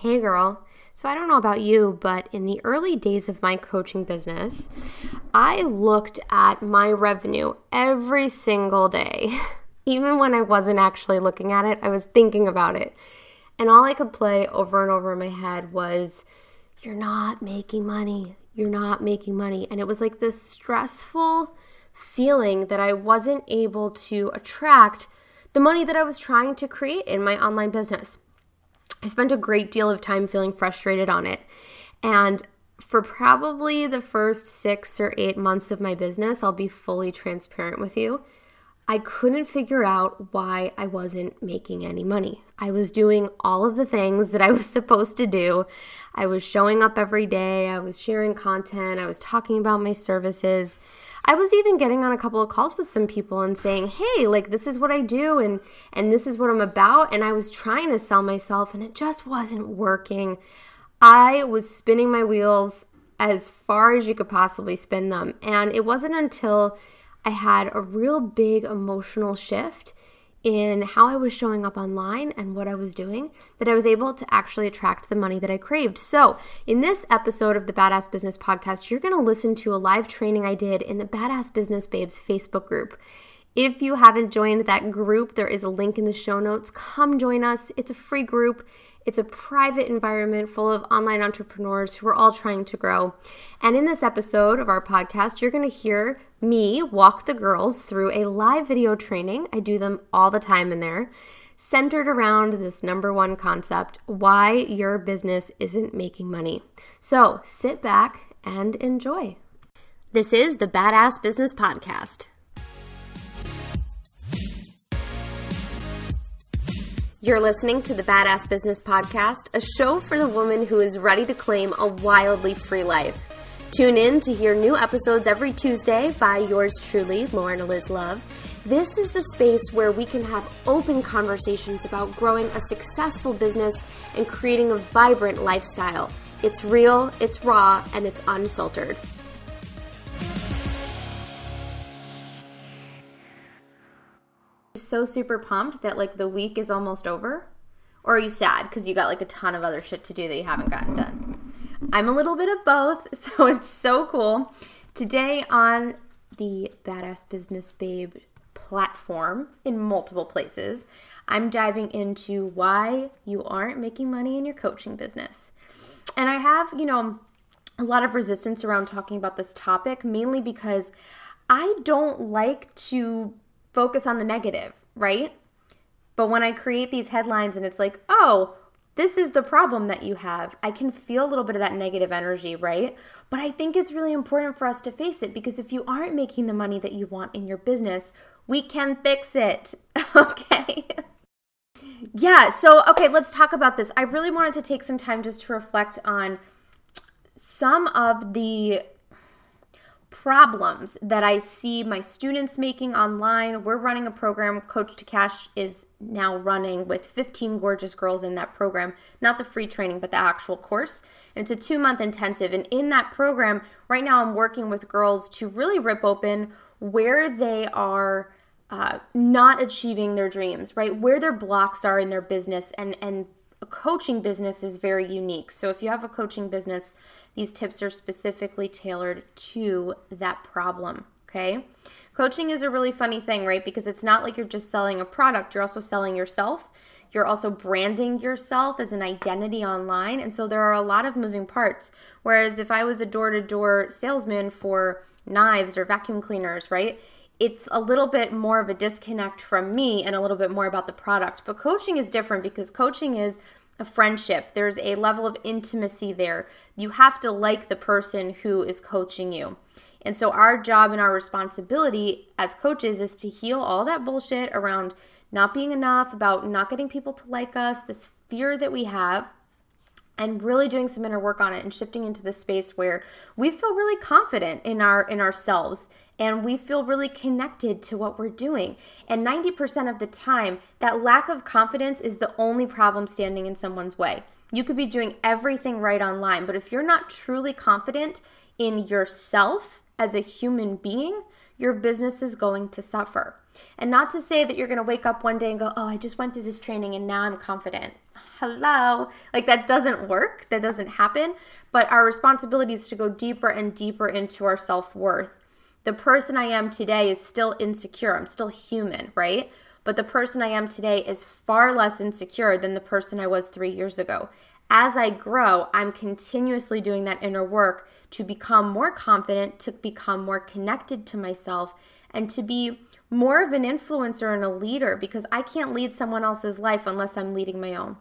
Hey, girl. So, I don't know about you, but in the early days of my coaching business, I looked at my revenue every single day. Even when I wasn't actually looking at it, I was thinking about it. And all I could play over and over in my head was, You're not making money. You're not making money. And it was like this stressful feeling that I wasn't able to attract the money that I was trying to create in my online business. I spent a great deal of time feeling frustrated on it. And for probably the first six or eight months of my business, I'll be fully transparent with you. I couldn't figure out why I wasn't making any money. I was doing all of the things that I was supposed to do. I was showing up every day, I was sharing content, I was talking about my services. I was even getting on a couple of calls with some people and saying, "Hey, like this is what I do and and this is what I'm about." And I was trying to sell myself and it just wasn't working. I was spinning my wheels as far as you could possibly spin them. And it wasn't until I had a real big emotional shift in how I was showing up online and what I was doing that I was able to actually attract the money that I craved. So, in this episode of the Badass Business Podcast, you're going to listen to a live training I did in the Badass Business Babes Facebook group. If you haven't joined that group, there is a link in the show notes. Come join us. It's a free group. It's a private environment full of online entrepreneurs who are all trying to grow. And in this episode of our podcast, you're going to hear me walk the girls through a live video training. I do them all the time in there, centered around this number one concept why your business isn't making money. So sit back and enjoy. This is the Badass Business Podcast. You're listening to the Badass Business Podcast, a show for the woman who is ready to claim a wildly free life. Tune in to hear new episodes every Tuesday by yours truly, Lauren Eliz Love. This is the space where we can have open conversations about growing a successful business and creating a vibrant lifestyle. It's real, it's raw, and it's unfiltered. So super pumped that like the week is almost over? Or are you sad because you got like a ton of other shit to do that you haven't gotten done? I'm a little bit of both, so it's so cool. Today on the Badass Business Babe platform in multiple places, I'm diving into why you aren't making money in your coaching business. And I have, you know, a lot of resistance around talking about this topic, mainly because I don't like to focus on the negative, right? But when I create these headlines and it's like, oh, this is the problem that you have, I can feel a little bit of that negative energy, right? But I think it's really important for us to face it because if you aren't making the money that you want in your business, we can fix it, okay? yeah, so okay, let's talk about this. I really wanted to take some time just to reflect on some of the problems that I see my students making online. We're running a program, Coach to Cash is now running with 15 gorgeous girls in that program, not the free training, but the actual course. And it's a two month intensive. And in that program, right now I'm working with girls to really rip open where they are. Uh, not achieving their dreams, right? Where their blocks are in their business and and a coaching business is very unique. So if you have a coaching business, these tips are specifically tailored to that problem, okay? Coaching is a really funny thing, right? Because it's not like you're just selling a product, you're also selling yourself. You're also branding yourself as an identity online. And so there are a lot of moving parts. Whereas if I was a door to door salesman for knives or vacuum cleaners, right? It's a little bit more of a disconnect from me and a little bit more about the product. But coaching is different because coaching is a friendship. There's a level of intimacy there. You have to like the person who is coaching you. And so, our job and our responsibility as coaches is to heal all that bullshit around not being enough, about not getting people to like us, this fear that we have, and really doing some inner work on it and shifting into the space where we feel really confident in our in ourselves and we feel really connected to what we're doing. And 90% of the time, that lack of confidence is the only problem standing in someone's way. You could be doing everything right online, but if you're not truly confident in yourself as a human being, your business is going to suffer. And not to say that you're going to wake up one day and go, oh, I just went through this training and now I'm confident. Hello. Like that doesn't work, that doesn't happen. But our responsibility is to go deeper and deeper into our self worth the person I am today is still insecure. I'm still human, right? But the person I am today is far less insecure than the person I was three years ago. As I grow, I'm continuously doing that inner work to become more confident, to become more connected to myself, and to be more of an influencer and a leader because I can't lead someone else's life unless I'm leading my own.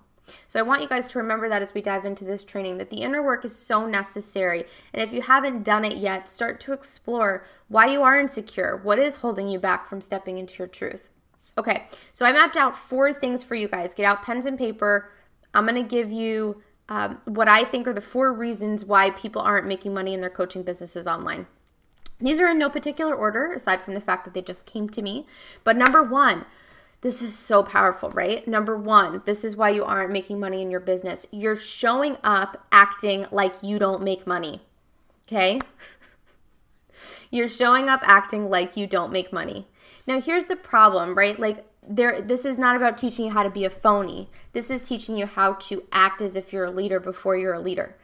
So I want you guys to remember that as we dive into this training that the inner work is so necessary. And if you haven't done it yet, start to explore why you are insecure. What is holding you back from stepping into your truth? Okay, so I mapped out four things for you guys. Get out pens and paper. I'm to give you um, what I think are the four reasons why people aren't making money in their coaching businesses online. These are in no particular order, aside from the fact that they just came to me. But number one, this is so powerful, right? Number one, this is why you aren't making money in your business. You're showing up acting like you don't make money. Okay? You're showing up acting like you don't make money. Now, here's the problem, right? Like, there this is not about teaching you how to be a phony. This is teaching you how to act as if you're a leader before you're a leader.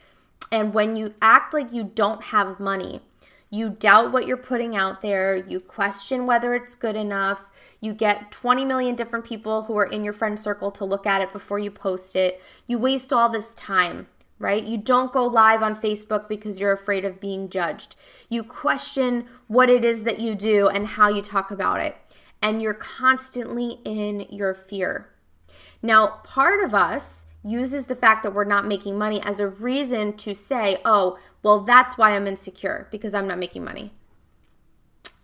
And when you act like you don't have money, you doubt what you're putting out there, you question whether it's good enough, you get 20 million different people who are in your friend circle to look at it before you post it. You waste all this time, right? You don't go live on Facebook because you're afraid of being judged. You question what it is that you do and how you talk about it. And you're constantly in your fear. Now, part of us uses the fact that we're not making money as a reason to say, oh, well, that's why I'm insecure because I'm not making money.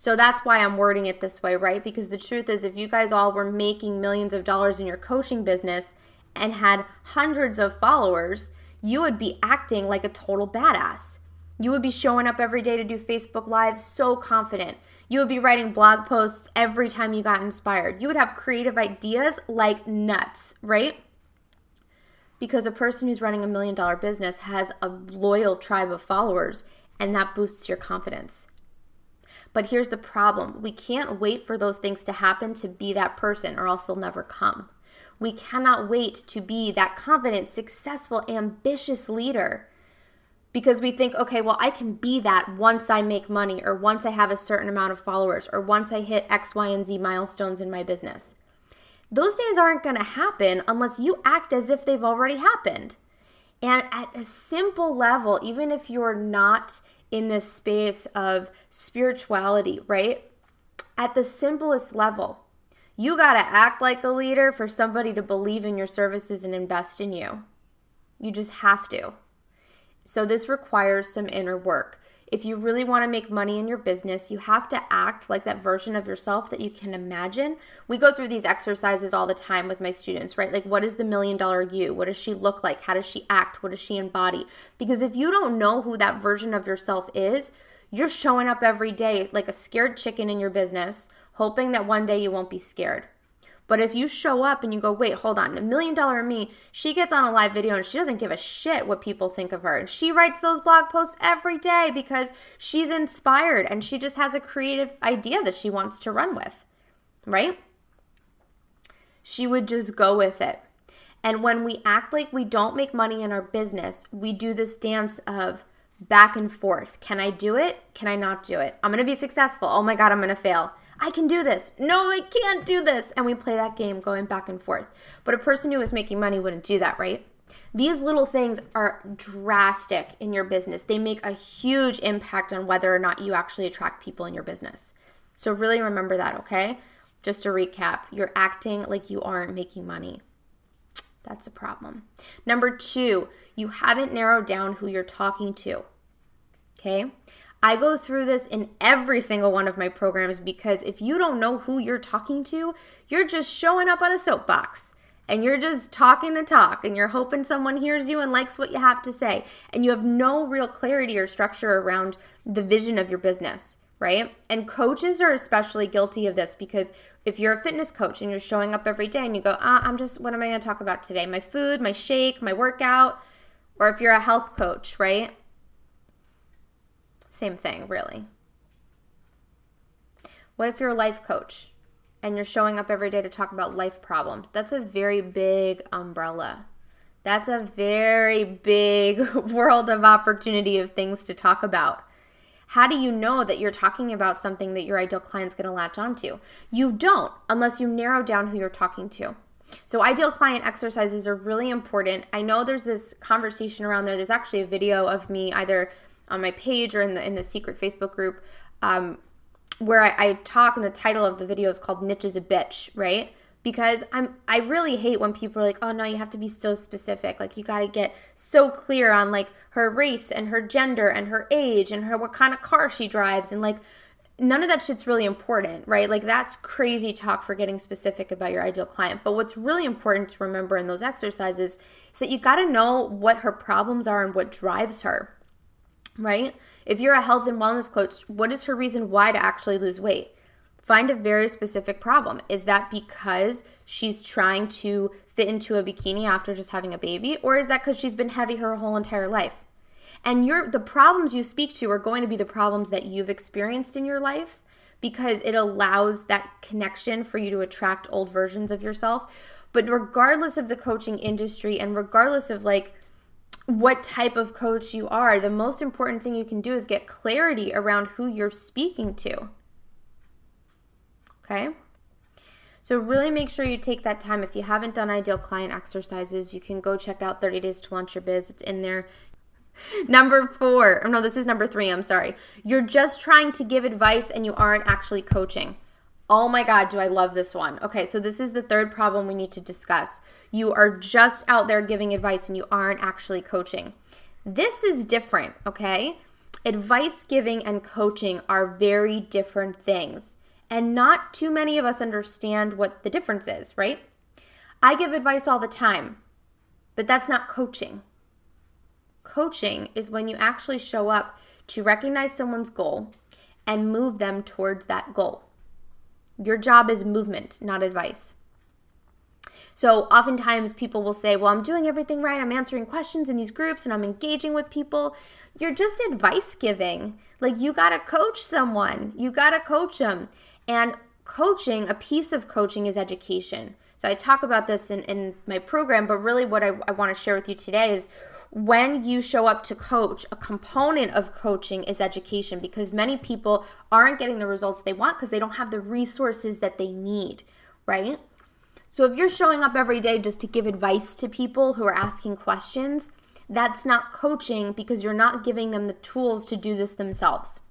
So that's why I'm wording it this way, right? Because the truth is, if you guys all were making millions of dollars in your coaching business and had hundreds of followers, you would be acting like a total badass. You would be showing up every day to do Facebook Live so confident. You would be writing blog posts every time you got inspired. You would have creative ideas like nuts, right? Because a person who's running a million dollar business has a loyal tribe of followers, and that boosts your confidence. But here's the problem we can't wait for those things to happen to be that person, or else they'll never come. We cannot wait to be that confident, successful, ambitious leader because we think, okay, well, I can be that once I make money, or once I have a certain amount of followers, or once I hit X, Y, and Z milestones in my business. Those days aren't going to happen unless you act as if they've already happened. And at a simple level, even if you're not in this space of spirituality, right? At the simplest level, you got to act like a leader for somebody to believe in your services and invest in you. You just have to. So, this requires some inner work. If you really want to make money in your business, you have to act like that version of yourself that you can imagine. We go through these exercises all the time with my students, right? Like, what is the million dollar you? What does she look like? How does she act? What does she embody? Because if you don't know who that version of yourself is, you're showing up every day like a scared chicken in your business, hoping that one day you won't be scared. But if you show up and you go, wait, hold on, a million dollar me, she gets on a live video and she doesn't give a shit what people think of her. And she writes those blog posts every day because she's inspired and she just has a creative idea that she wants to run with, right? She would just go with it. And when we act like we don't make money in our business, we do this dance of back and forth. Can I do it? Can I not do it? I'm going to be successful. Oh my God, I'm going to fail. I can do this. No, I can't do this. And we play that game going back and forth. But a person who is making money wouldn't do that, right? These little things are drastic in your business. They make a huge impact on whether or not you actually attract people in your business. So, really remember that, okay? Just to recap, you're acting like you aren't making money. That's a problem. Number two, you haven't narrowed down who you're talking to. Okay? I go through this in every single one of my programs because if you don't know who you're talking to, you're just showing up on a soapbox and you're just talking to talk and you're hoping someone hears you and likes what you have to say. And you have no real clarity or structure around the vision of your business, right? And coaches are especially guilty of this because if you're a fitness coach and you're showing up every day and you go, ah, I'm just, what am I going to talk about today? My food, my shake, my workout. Or if you're a health coach, right? Same thing, really. What if you're a life coach and you're showing up every day to talk about life problems? That's a very big umbrella. That's a very big world of opportunity of things to talk about. How do you know that you're talking about something that your ideal client's going to latch onto? You don't unless you narrow down who you're talking to. So, ideal client exercises are really important. I know there's this conversation around there. There's actually a video of me either on my page or in the in the secret Facebook group um, where I, I talk and the title of the video is called "Niche is a Bitch," right? Because I'm I really hate when people are like, "Oh no, you have to be so specific. Like you got to get so clear on like her race and her gender and her age and her what kind of car she drives and like." none of that shit's really important, right? Like that's crazy talk for getting specific about your ideal client. But what's really important to remember in those exercises is that you got to know what her problems are and what drives her right? If you're a health and wellness coach, what is her reason why to actually lose weight? Find a very specific problem. Is that because she's trying to fit into a bikini after just having a baby or is that cuz she's been heavy her whole entire life? And your the problems you speak to are going to be the problems that you've experienced in your life because it allows that connection for you to attract old versions of yourself. But regardless of the coaching industry and regardless of like what type of coach you are, the most important thing you can do is get clarity around who you're speaking to. Okay? So, really make sure you take that time. If you haven't done ideal client exercises, you can go check out 30 Days to Launch Your Biz. It's in there. Number four, oh no, this is number three, I'm sorry. You're just trying to give advice and you aren't actually coaching. Oh my God, do I love this one. Okay, so this is the third problem we need to discuss. You are just out there giving advice and you aren't actually coaching. This is different, okay? Advice giving and coaching are very different things. And not too many of us understand what the difference is, right? I give advice all the time, but that's not coaching. Coaching is when you actually show up to recognize someone's goal and move them towards that goal. Your job is movement, not advice. So, oftentimes people will say, Well, I'm doing everything right. I'm answering questions in these groups and I'm engaging with people. You're just advice giving. Like, you got to coach someone, you got to coach them. And coaching, a piece of coaching is education. So, I talk about this in, in my program, but really what I, I want to share with you today is when you show up to coach, a component of coaching is education because many people aren't getting the results they want because they don't have the resources that they need, right? So if you're showing up every day just to give advice to people who are asking questions, that's not coaching because you're not giving them the tools to do this themselves.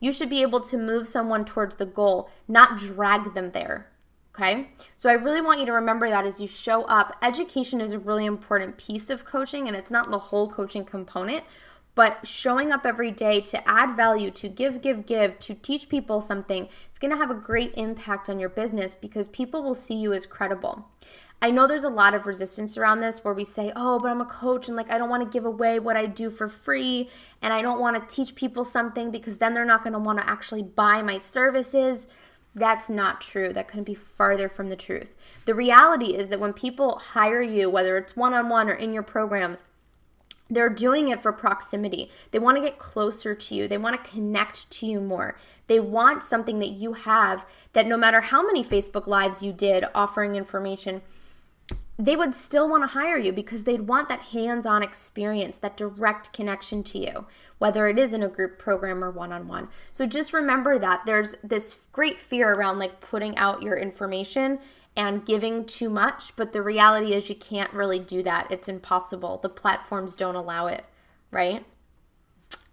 You should be able to move someone towards the goal, not drag them there. Okay. So I really want you to remember that as you show up. Education is a really important piece of coaching, and it's not the whole coaching component, but showing up every day to add value, to give, give, give, to teach people something, it's going to have a great impact on your business because people will see you as credible. I know there's a lot of resistance around this where we say, oh, but I'm a coach and like I don't want to give away what I do for free and I don't want to teach people something because then they're not going to want to actually buy my services. That's not true. That couldn't be farther from the truth. The reality is that when people hire you, whether it's one on one or in your programs, they're doing it for proximity. They want to get closer to you. They want to connect to you more. They want something that you have that no matter how many Facebook Lives you did offering information, they would still want to hire you because they'd want that hands on experience, that direct connection to you, whether it is in a group program or one on one. So just remember that there's this great fear around like putting out your information and giving too much, but the reality is you can't really do that. It's impossible. The platforms don't allow it, right?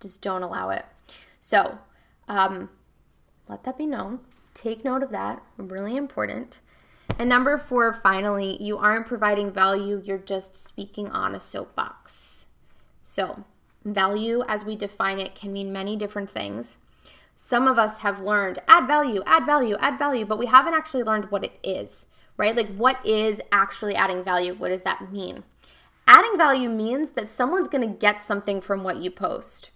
Just don't allow it. So, um, let that be known. Take note of that. Really important. And number four, finally, you aren't providing value, you're just speaking on a soapbox. So, value as we define it can mean many different things. Some of us have learned add value, add value, add value, but we haven't actually learned what it is, right? Like, what is actually adding value? What does that mean? Adding value means that someone's gonna get something from what you post.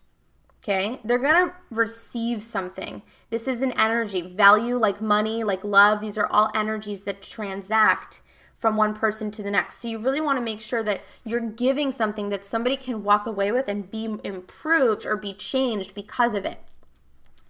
Okay? They're gonna receive something. This is an energy. Value, like money, like love, these are all energies that transact from one person to the next. So you really want to make sure that you're giving something that somebody can walk away with and be improved or be changed because of it.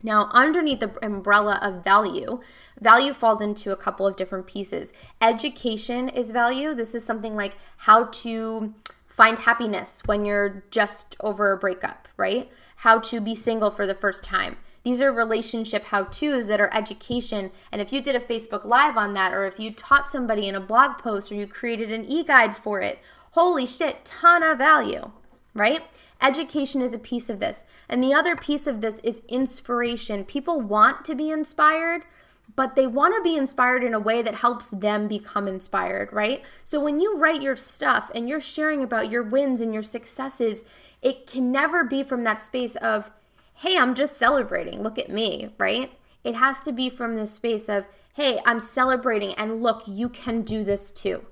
Now, underneath the umbrella of value, value falls into a couple of different pieces. Education is value. This is something like how to find happiness when you're just over a breakup, right? How to be single for the first time. These are relationship how to's that are education. And if you did a Facebook Live on that, or if you taught somebody in a blog post, or you created an e guide for it, holy shit, ton of value, right? Education is a piece of this. And the other piece of this is inspiration. People want to be inspired, but they want to be inspired in a way that helps them become inspired, right? So when you write your stuff and you're sharing about your wins and your successes, it can never be from that space of, hey, I'm just celebrating. Look at me, right? It has to be from the space of, hey, I'm celebrating and look, you can do this too.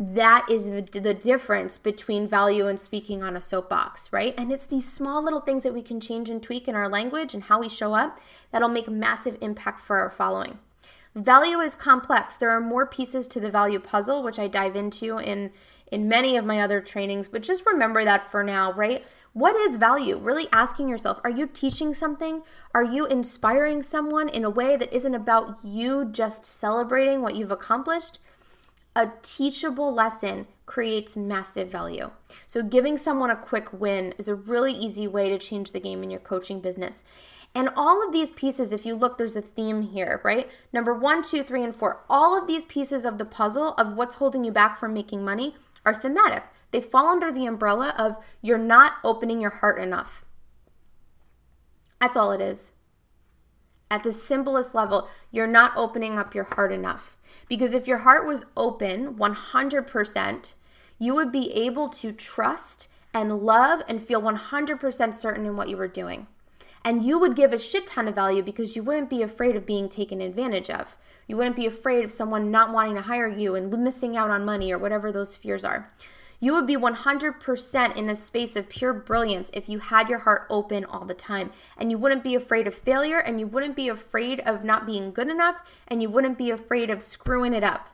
That is the difference between value and speaking on a soapbox, right? And it's these small little things that we can change and tweak in our language and how we show up that'll make massive impact for our following. Value is complex. There are more pieces to the value puzzle, which I dive into in in many of my other trainings, but just remember that for now, right? What is value? Really asking yourself, are you teaching something? Are you inspiring someone in a way that isn't about you just celebrating what you've accomplished? A teachable lesson creates massive value. So, giving someone a quick win is a really easy way to change the game in your coaching business. And all of these pieces, if you look, there's a theme here, right? Number one, two, three, and four. All of these pieces of the puzzle of what's holding you back from making money are thematic. They fall under the umbrella of you're not opening your heart enough. That's all it is. At the simplest level, you're not opening up your heart enough. Because if your heart was open 100%, you would be able to trust and love and feel 100% certain in what you were doing. And you would give a shit ton of value because you wouldn't be afraid of being taken advantage of. You wouldn't be afraid of someone not wanting to hire you and missing out on money or whatever those fears are. You would be 100% in a space of pure brilliance if you had your heart open all the time. And you wouldn't be afraid of failure, and you wouldn't be afraid of not being good enough, and you wouldn't be afraid of screwing it up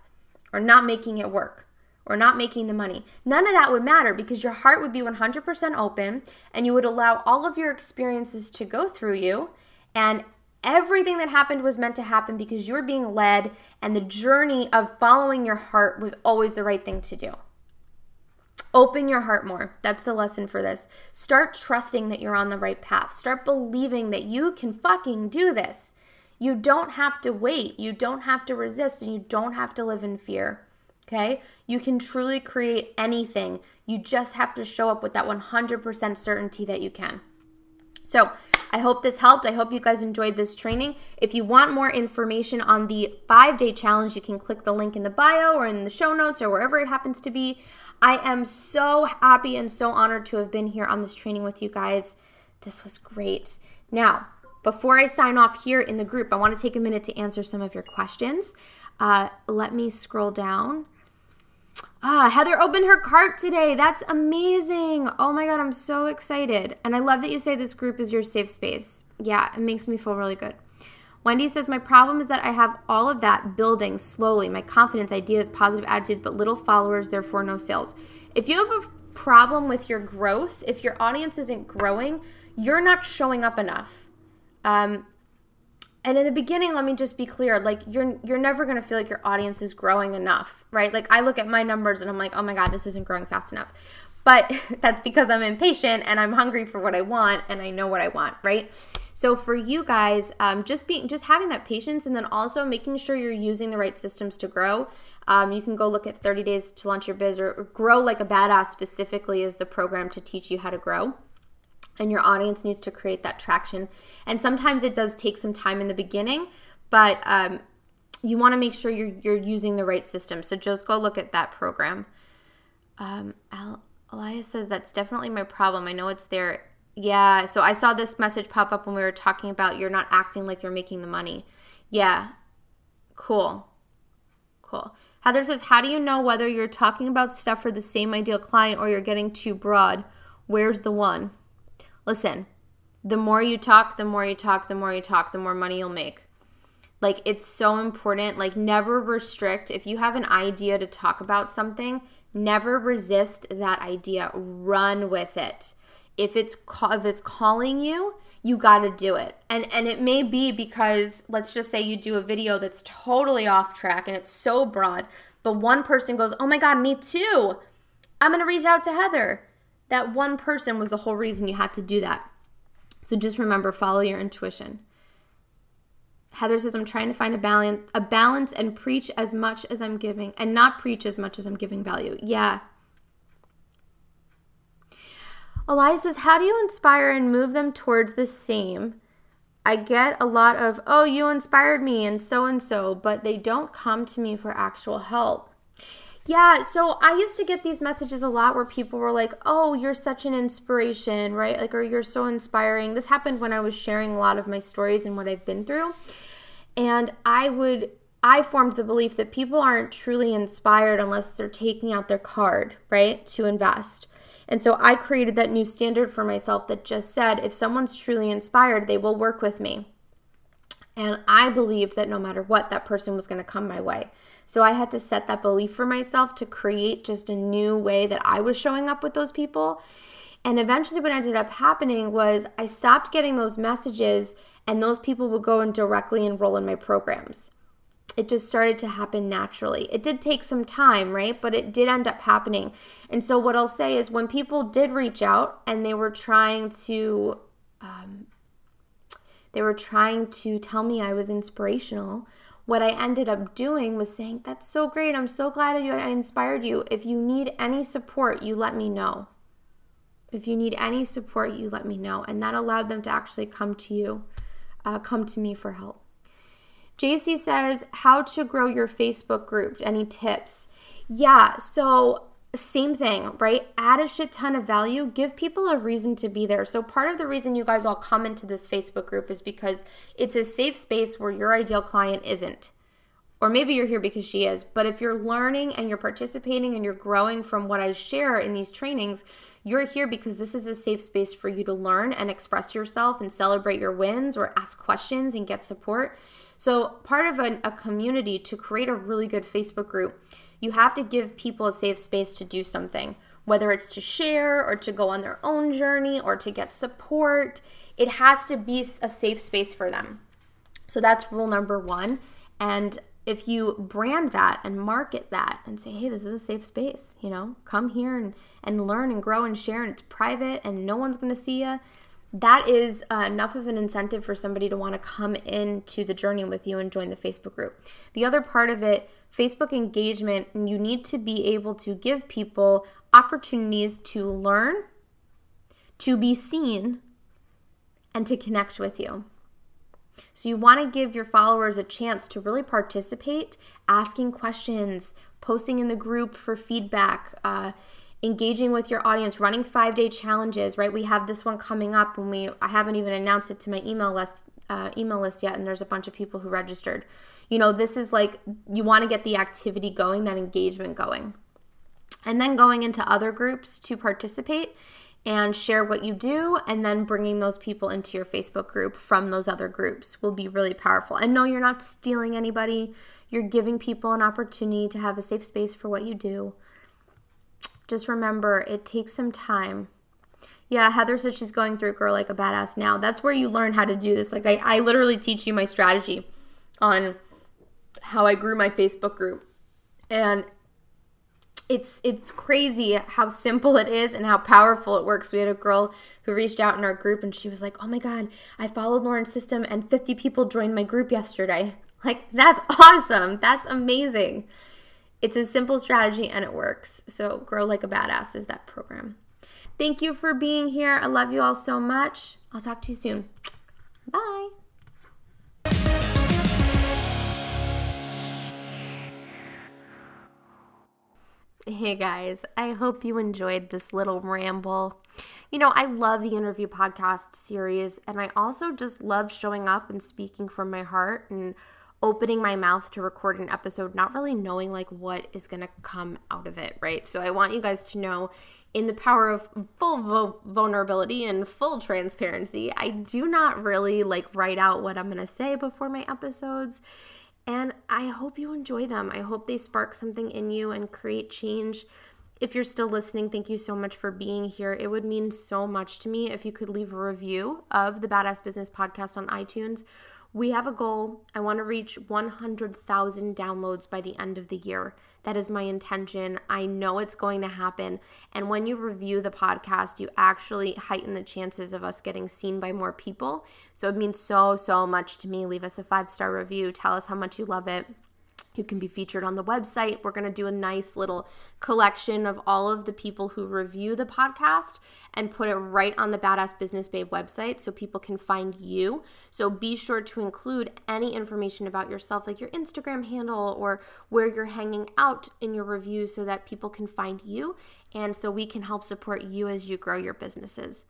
or not making it work or not making the money. None of that would matter because your heart would be 100% open and you would allow all of your experiences to go through you. And everything that happened was meant to happen because you were being led, and the journey of following your heart was always the right thing to do. Open your heart more. That's the lesson for this. Start trusting that you're on the right path. Start believing that you can fucking do this. You don't have to wait. You don't have to resist and you don't have to live in fear. Okay? You can truly create anything. You just have to show up with that 100% certainty that you can. So, I hope this helped. I hope you guys enjoyed this training. If you want more information on the five day challenge, you can click the link in the bio or in the show notes or wherever it happens to be. I am so happy and so honored to have been here on this training with you guys. This was great. Now, before I sign off here in the group, I want to take a minute to answer some of your questions. Uh, let me scroll down. Ah, Heather opened her cart today. That's amazing. Oh my God, I'm so excited. And I love that you say this group is your safe space. Yeah, it makes me feel really good. Wendy says, My problem is that I have all of that building slowly my confidence, ideas, positive attitudes, but little followers, therefore no sales. If you have a problem with your growth, if your audience isn't growing, you're not showing up enough. Um, and in the beginning let me just be clear like you're you're never going to feel like your audience is growing enough right like i look at my numbers and i'm like oh my god this isn't growing fast enough but that's because i'm impatient and i'm hungry for what i want and i know what i want right so for you guys um, just being just having that patience and then also making sure you're using the right systems to grow um, you can go look at 30 days to launch your biz or, or grow like a badass specifically is the program to teach you how to grow and your audience needs to create that traction. And sometimes it does take some time in the beginning, but um, you want to make sure you're, you're using the right system. So just go look at that program. Um, Elias says that's definitely my problem. I know it's there. Yeah, so I saw this message pop up when we were talking about you're not acting like you're making the money. Yeah, cool. Cool. Heather says, How do you know whether you're talking about stuff for the same ideal client or you're getting too broad? Where's the one? Listen, the more you talk, the more you talk, the more you talk, the more money you'll make. Like, it's so important. Like, never restrict. If you have an idea to talk about something, never resist that idea. Run with it. If it's if it's calling you, you got to do it. And and it may be because let's just say you do a video that's totally off track and it's so broad, but one person goes, "Oh my god, me too. I'm going to reach out to Heather." That one person was the whole reason you had to do that. So just remember, follow your intuition. Heather says, I'm trying to find a balance, a balance and preach as much as I'm giving and not preach as much as I'm giving value. Yeah. Elias says, How do you inspire and move them towards the same? I get a lot of, oh, you inspired me and so and so, but they don't come to me for actual help. Yeah, so I used to get these messages a lot where people were like, "Oh, you're such an inspiration," right? Like or you're so inspiring. This happened when I was sharing a lot of my stories and what I've been through. And I would I formed the belief that people aren't truly inspired unless they're taking out their card, right, to invest. And so I created that new standard for myself that just said if someone's truly inspired, they will work with me. And I believed that no matter what, that person was going to come my way. So I had to set that belief for myself to create just a new way that I was showing up with those people. And eventually, what ended up happening was I stopped getting those messages, and those people would go and directly enroll in my programs. It just started to happen naturally. It did take some time, right? But it did end up happening. And so, what I'll say is when people did reach out and they were trying to, um, they were trying to tell me I was inspirational what I ended up doing was saying, That's so great. I'm so glad I inspired you. If you need any support, you let me know. If you need any support, you let me know. And that allowed them to actually come to you, uh, come to me for help. JC says, How to grow your Facebook group. Any tips? Yeah, so same thing, right? Add a shit ton of value, give people a reason to be there. So, part of the reason you guys all come into this Facebook group is because it's a safe space where your ideal client isn't. Or maybe you're here because she is. But if you're learning and you're participating and you're growing from what I share in these trainings, you're here because this is a safe space for you to learn and express yourself and celebrate your wins or ask questions and get support. So, part of a, a community to create a really good Facebook group you have to give people a safe space to do something, whether it's to share or to go on their own journey or to get support. It has to be a safe space for them. So that's rule number one. And if you brand that and market that and say, hey, this is a safe space, you know, come here and, and learn and grow and share, and it's private and no one's to see you, that is uh, enough of an incentive for somebody to want to come into the journey with you and join the Facebook group. The other part of it, Facebook engagement, you need to be able to give people opportunities to learn, to be seen, and to connect with you. So, you want to give your followers a chance to really participate, asking questions, posting in the group for feedback, uh, engaging with your audience, running five day challenges, right? We have this one coming up when we, I haven't even announced it to my email list, uh, email list yet, and there's a bunch of people who registered. You know, this is like you want to get the activity going, that engagement going. And then going into other groups to participate and share what you do, and then bringing those people into your Facebook group from those other groups will be really powerful. And no, you're not stealing anybody, you're giving people an opportunity to have a safe space for what you do just remember it takes some time. Yeah, Heather said she's going through a Grow Like a Badass now. That's where you learn how to do this. Like, I, I literally teach you my strategy on how I grew my Facebook group. And it's it's crazy how simple it is and how powerful it works. We had a girl who reached out in our group and she was like, "Oh my god, I followed Lauren's system and 50 people joined my group yesterday." Like, that's awesome. That's amazing. It's a simple strategy and it works. So, Grow Like a Badass is that program. Thank you for being here. I love you all so much. I'll talk to you soon. Bye. Hey guys, I hope you enjoyed this little ramble. You know, I love the interview podcast series, and I also just love showing up and speaking from my heart and opening my mouth to record an episode, not really knowing like what is going to come out of it, right? So I want you guys to know in the power of full vulnerability and full transparency, I do not really like write out what I'm going to say before my episodes. And I hope you enjoy them. I hope they spark something in you and create change. If you're still listening, thank you so much for being here. It would mean so much to me if you could leave a review of the Badass Business Podcast on iTunes we have a goal. I want to reach 100,000 downloads by the end of the year. That is my intention. I know it's going to happen. And when you review the podcast, you actually heighten the chances of us getting seen by more people. So it means so, so much to me. Leave us a five star review. Tell us how much you love it. You can be featured on the website. We're going to do a nice little collection of all of the people who review the podcast and put it right on the Badass Business Babe website so people can find you. So be sure to include any information about yourself, like your Instagram handle or where you're hanging out in your review, so that people can find you and so we can help support you as you grow your businesses.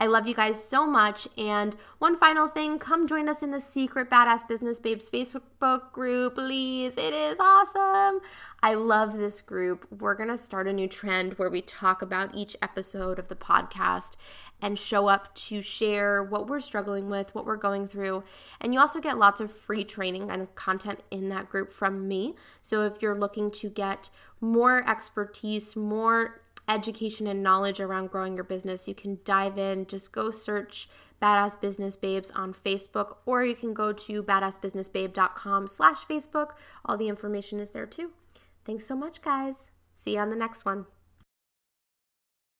I love you guys so much. And one final thing come join us in the secret Badass Business Babes Facebook group, please. It is awesome. I love this group. We're going to start a new trend where we talk about each episode of the podcast and show up to share what we're struggling with, what we're going through. And you also get lots of free training and content in that group from me. So if you're looking to get more expertise, more education and knowledge around growing your business, you can dive in. Just go search Badass Business Babes on Facebook, or you can go to badassbusinessbabe.com slash Facebook. All the information is there too. Thanks so much, guys. See you on the next one.